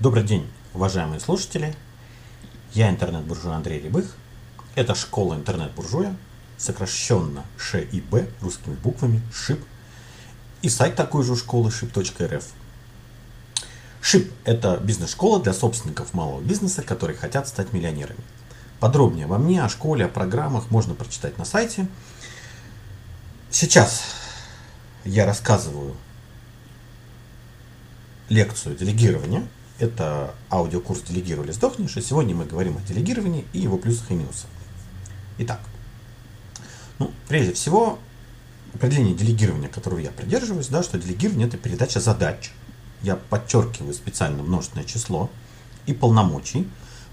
Добрый день, уважаемые слушатели. Я интернет-буржуй Андрей Рябых. Это школа интернет-буржуя, сокращенно ШИБ русскими буквами, ШИП. И сайт такой же школы ship.rf. ШИП – это бизнес-школа для собственников малого бизнеса, которые хотят стать миллионерами. Подробнее обо мне, о школе, о программах можно прочитать на сайте. Сейчас я рассказываю лекцию делегирования. Это аудиокурс «Делегируй или сдохнешь». И сегодня мы говорим о делегировании и его плюсах и минусах. Итак, ну, прежде всего, определение делегирования, которого я придерживаюсь, да, что делегирование – это передача задач. Я подчеркиваю специально множественное число и полномочий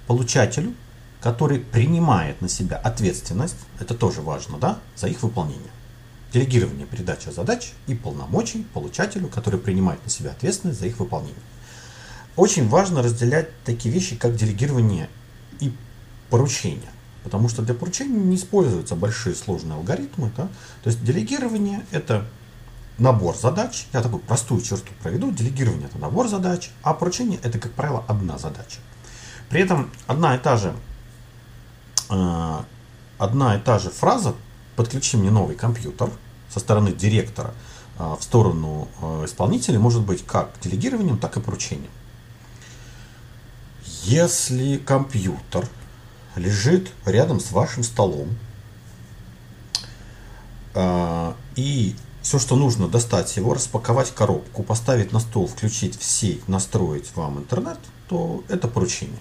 получателю, который принимает на себя ответственность, это тоже важно, да, за их выполнение. Делегирование, передача задач и полномочий получателю, который принимает на себя ответственность за их выполнение. Очень важно разделять такие вещи, как делегирование и поручение. Потому что для поручения не используются большие сложные алгоритмы. Да? То есть делегирование это набор задач. Я такую простую черту проведу. Делегирование это набор задач, а поручение это, как правило, одна задача. При этом одна и та же, э, одна и та же фраза подключи мне новый компьютер со стороны директора э, в сторону э, исполнителя может быть как делегированием, так и поручением. Если компьютер лежит рядом с вашим столом, э, и все, что нужно, достать его, распаковать коробку, поставить на стол, включить в сеть, настроить вам интернет, то это поручение.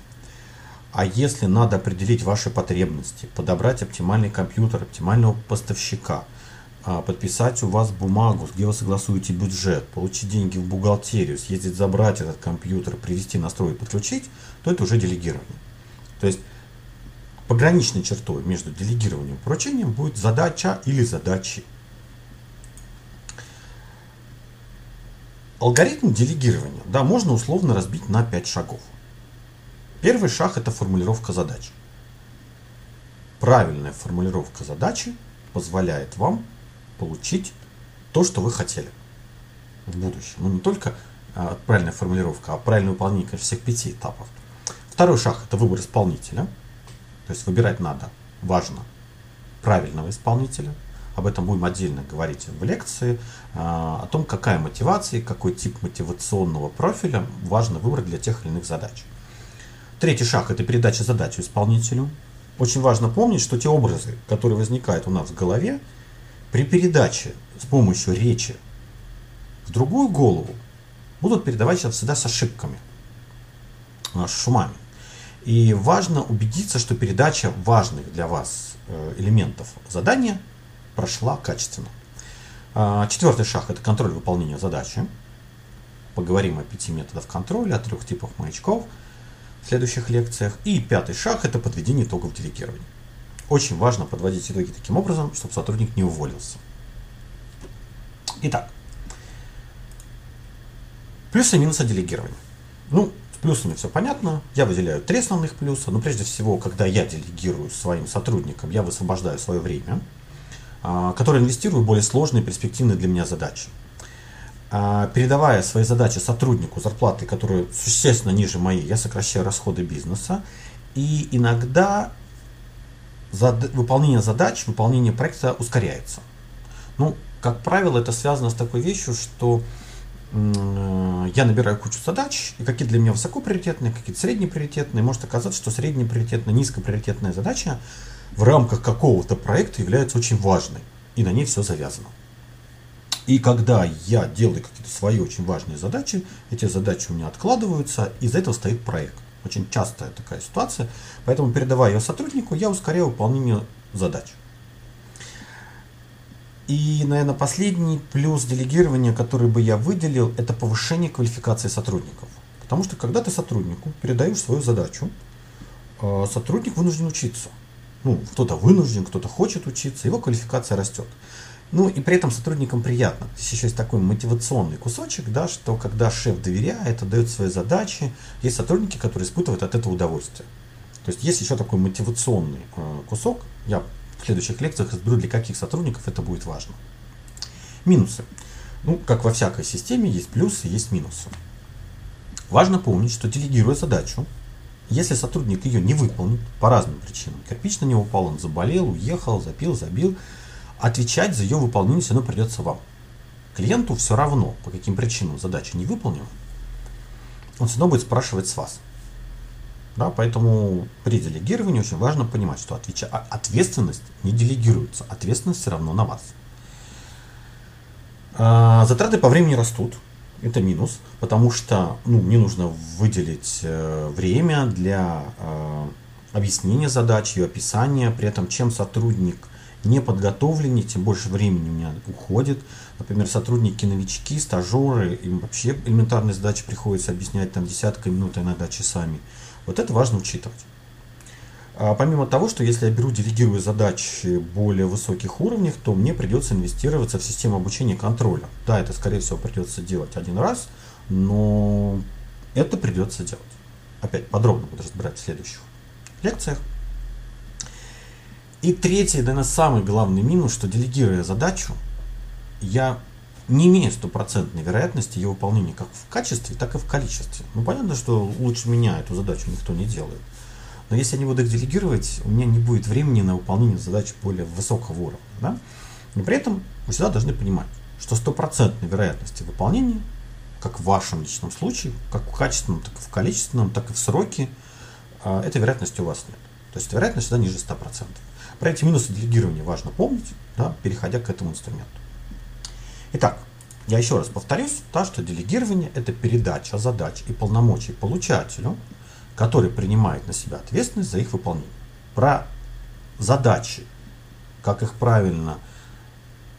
А если надо определить ваши потребности, подобрать оптимальный компьютер, оптимального поставщика, а, подписать у вас бумагу, где вы согласуете бюджет, получить деньги в бухгалтерию, съездить забрать этот компьютер, привести, настроить, подключить, то это уже делегирование. То есть пограничной чертой между делегированием и поручением будет задача или задачи. Алгоритм делегирования да, можно условно разбить на 5 шагов. Первый шаг – это формулировка задачи. Правильная формулировка задачи позволяет вам получить то, что вы хотели в будущем. Ну, не только а, правильная формулировка, а правильное выполнение всех пяти этапов. Второй шаг – это выбор исполнителя. То есть выбирать надо, важно, правильного исполнителя. Об этом будем отдельно говорить в лекции. А, о том, какая мотивация, какой тип мотивационного профиля важно выбрать для тех или иных задач. Третий шаг – это передача задачи исполнителю. Очень важно помнить, что те образы, которые возникают у нас в голове, при передаче с помощью речи в другую голову будут передаваться всегда с ошибками, с шумами. И важно убедиться, что передача важных для вас э, элементов задания прошла качественно. А, четвертый шаг – это контроль выполнения задачи. Поговорим о пяти методах контроля, о трех типах маячков – в следующих лекциях. И пятый шаг – это подведение итогов делегирования. Очень важно подводить итоги таким образом, чтобы сотрудник не уволился. Итак, плюсы и минусы делегирования. Ну, с плюсами все понятно. Я выделяю три основных плюса. Но прежде всего, когда я делегирую своим сотрудникам, я высвобождаю свое время, а, которое инвестирую в более сложные перспективные для меня задачи. А, передавая свои задачи сотруднику зарплаты, которые существенно ниже моей, я сокращаю расходы бизнеса. И иногда зад... выполнение задач, выполнение проекта ускоряется. Ну, как правило, это связано с такой вещью, что я набираю кучу задач, и какие для меня высокоприоритетные, какие-то среднеприоритетные. Может оказаться, что среднеприоритетная, низкоприоритетная задача в рамках какого-то проекта является очень важной, и на ней все завязано. И когда я делаю какие-то свои очень важные задачи, эти задачи у меня откладываются, из-за этого стоит проект. Очень частая такая ситуация. Поэтому, передавая ее сотруднику, я ускоряю выполнение задач. И, наверное, последний плюс делегирования, который бы я выделил, это повышение квалификации сотрудников. Потому что когда ты сотруднику передаешь свою задачу, э, сотрудник вынужден учиться. Ну, кто-то вынужден, кто-то хочет учиться, его квалификация растет. Ну и при этом сотрудникам приятно. Здесь еще есть такой мотивационный кусочек, да, что когда шеф доверяет, отдает свои задачи, есть сотрудники, которые испытывают от этого удовольствие. То есть есть еще такой мотивационный э, кусок. Я в следующих лекциях разберу, для каких сотрудников это будет важно. Минусы. Ну, как во всякой системе, есть плюсы, есть минусы. Важно помнить, что делегируя задачу, если сотрудник ее не выполнит по разным причинам, кирпич на него упал, он заболел, уехал, запил, забил, отвечать за ее выполнение все равно придется вам. Клиенту все равно, по каким причинам задача не выполнена, он все равно будет спрашивать с вас. Да, поэтому при делегировании очень важно понимать, что отвеча... А, ответственность не делегируется, ответственность все равно на вас. А, затраты по времени растут, это минус, потому что ну, мне нужно выделить э, время для э, объяснения задачи, ее описания, при этом чем сотрудник не подготовленнее, тем больше времени у меня уходит. Например, сотрудники новички, стажеры, им вообще элементарные задачи приходится объяснять там десятка минут, а иногда часами. Вот это важно учитывать. А помимо того, что если я беру, делегирую задачи более высоких уровнях, то мне придется инвестироваться в систему обучения контроля. Да, это скорее всего придется делать один раз, но это придется делать. Опять подробно буду разбирать в следующих лекциях. И третий, наверное, самый главный минус, что делегируя задачу, я не имею стопроцентной вероятности ее выполнения как в качестве, так и в количестве. Ну, понятно, что лучше меня эту задачу никто не делает. Но если я не буду их делегировать, у меня не будет времени на выполнение задач более высокого уровня. Да? Но при этом вы всегда должны понимать, что стопроцентной вероятности выполнения, как в вашем личном случае, как в качественном, так и в количественном, так и в сроке, а, этой вероятности у вас нет. То есть вероятность всегда ниже 100%. Про эти минусы делегирования важно помнить, да, переходя к этому инструменту. Итак, я еще раз повторюсь, да, что делегирование – это передача задач и полномочий получателю, который принимает на себя ответственность за их выполнение. Про задачи, как их правильно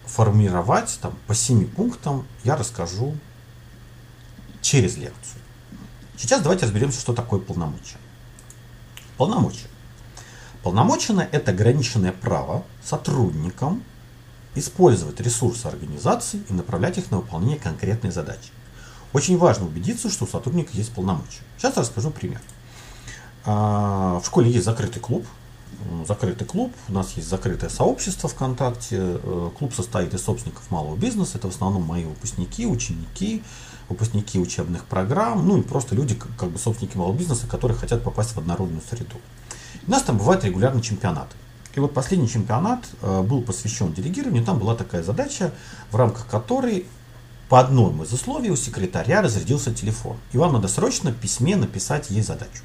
формировать там, по семи пунктам, я расскажу через лекцию. Сейчас давайте разберемся, что такое полномочия. Полномочия. Полномочия – это ограниченное право сотрудникам использовать ресурсы организации и направлять их на выполнение конкретной задачи. Очень важно убедиться, что у сотрудника есть полномочия. Сейчас расскажу пример. А, в школе есть закрытый клуб. Закрытый клуб, у нас есть закрытое сообщество ВКонтакте. Э, клуб состоит из собственников малого бизнеса. Это в основном мои выпускники, ученики, выпускники учебных программ, ну и просто люди, как бы собственники малого бизнеса, которые хотят попасть в однородную среду. У нас там бывают регулярные чемпионаты. И вот последний чемпионат э, был посвящен делегированию. Там была такая задача, в рамках которой по одному из условий у секретаря разрядился телефон. И вам надо срочно в письме написать ей задачу.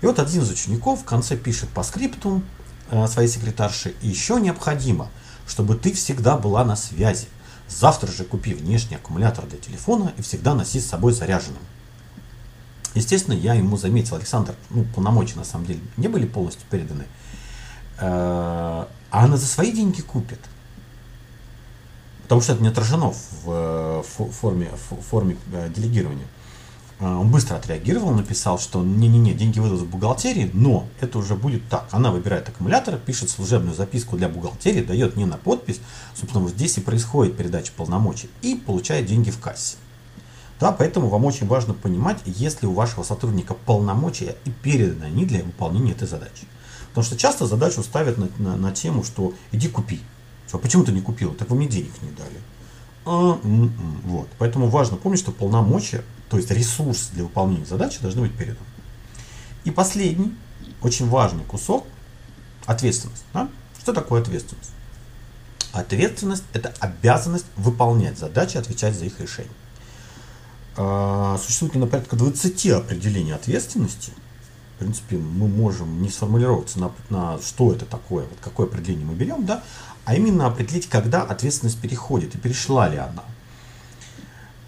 И вот один из учеников в конце пишет по скрипту э, своей секретарше, и еще необходимо, чтобы ты всегда была на связи. Завтра же купи внешний аккумулятор для телефона и всегда носи с собой заряженным. Естественно, я ему заметил, Александр, ну, полномочия на самом деле не были полностью переданы, э, а она за свои деньги купит. Потому что это не отражено в форме, в форме э, делегирования. Он быстро отреагировал, написал, что не-не-не, деньги выйдут в бухгалтерии, но это уже будет так. Она выбирает аккумулятор, пишет служебную записку для бухгалтерии, дает мне на подпись, собственно, вот здесь и происходит передача полномочий, и получает деньги в кассе. Да, поэтому вам очень важно понимать, есть ли у вашего сотрудника полномочия и переданы они для выполнения этой задачи. Потому что часто задачу ставят на, на, на тему, что иди купи. Что, почему ты не купил? Так вы мне денег не дали. А, м -м -м. Вот. Поэтому важно помнить, что полномочия то есть ресурс для выполнения задачи должны быть передан. И последний, очень важный кусок, ответственность. Да? Что такое ответственность? Ответственность – это обязанность выполнять задачи, отвечать за их решение. А, существует на порядка 20 определений ответственности. В принципе, мы можем не сформулироваться на, на что это такое, вот какое определение мы берем, да, а именно определить, когда ответственность переходит и перешла ли она.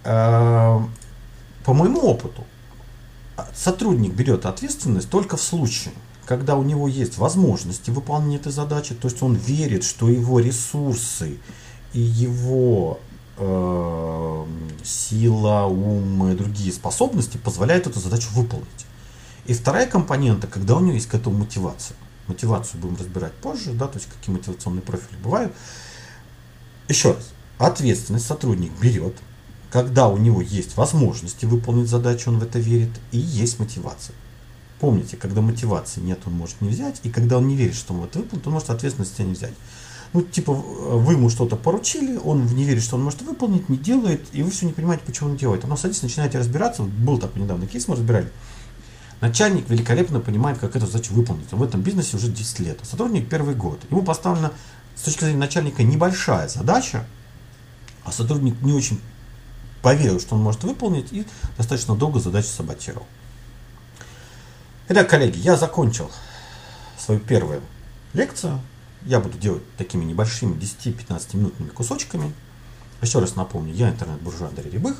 А, по моему опыту, сотрудник берет ответственность только в случае, когда у него есть возможности выполнения этой задачи, то есть он верит, что его ресурсы и его э, сила, ум и другие способности позволяют эту задачу выполнить. И вторая компонента, когда у него есть к этому мотивация. Мотивацию будем разбирать позже, да, то есть какие мотивационные профили бывают. Еще раз, ответственность сотрудник берет, когда у него есть возможности выполнить задачу, он в это верит, и есть мотивация. Помните, когда мотивации нет, он может не взять, и когда он не верит, что он это выполнит, он может ответственность не взять. Ну, типа, вы ему что-то поручили, он не верит, что он может выполнить, не делает, и вы все не понимаете, почему он делает. Оно садится, начинаете разбираться. Вот был такой недавно кейс, мы разбирали. Начальник великолепно понимает, как эту задачу выполнить. Он в этом бизнесе уже 10 лет. А сотрудник первый год. Ему поставлена, с точки зрения начальника, небольшая задача, а сотрудник не очень поверил, что он может выполнить, и достаточно долго задачу саботировал. Итак, коллеги, я закончил свою первую лекцию. Я буду делать такими небольшими 10-15 минутными кусочками. Еще раз напомню, я интернет-буржуа Андрей Рябых.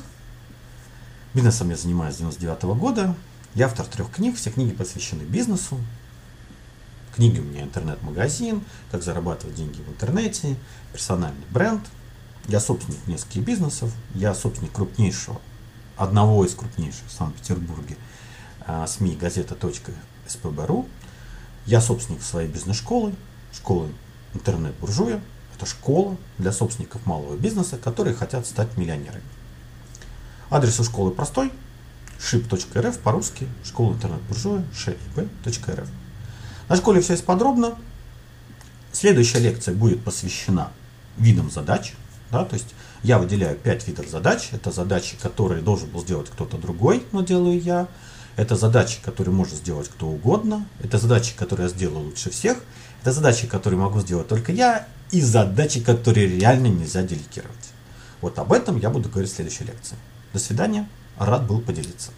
Бизнесом я занимаюсь с 99 года. Я автор трех книг, все книги посвящены бизнесу. Книги у меня интернет-магазин, как зарабатывать деньги в интернете, персональный бренд. Я собственник нескольких бизнесов, я собственник крупнейшего, одного из крупнейших в Санкт-Петербурге а, СМИ газета.спб.ру. Я собственник своей бизнес-школы, школы интернет-буржуя. Это школа для собственников малого бизнеса, которые хотят стать миллионерами. Адрес у школы простой – ship.rf по-русски, школа интернет-буржуя, ship.rf. На школе все есть подробно. Следующая лекция будет посвящена видам задач. Да, то есть я выделяю 5 видов задач. Это задачи, которые должен был сделать кто-то другой, но делаю я. Это задачи, которые может сделать кто угодно. Это задачи, которые я сделаю лучше всех. Это задачи, которые могу сделать только я. И задачи, которые реально нельзя делегировать. Вот об этом я буду говорить в следующей лекции. До свидания. Рад был поделиться.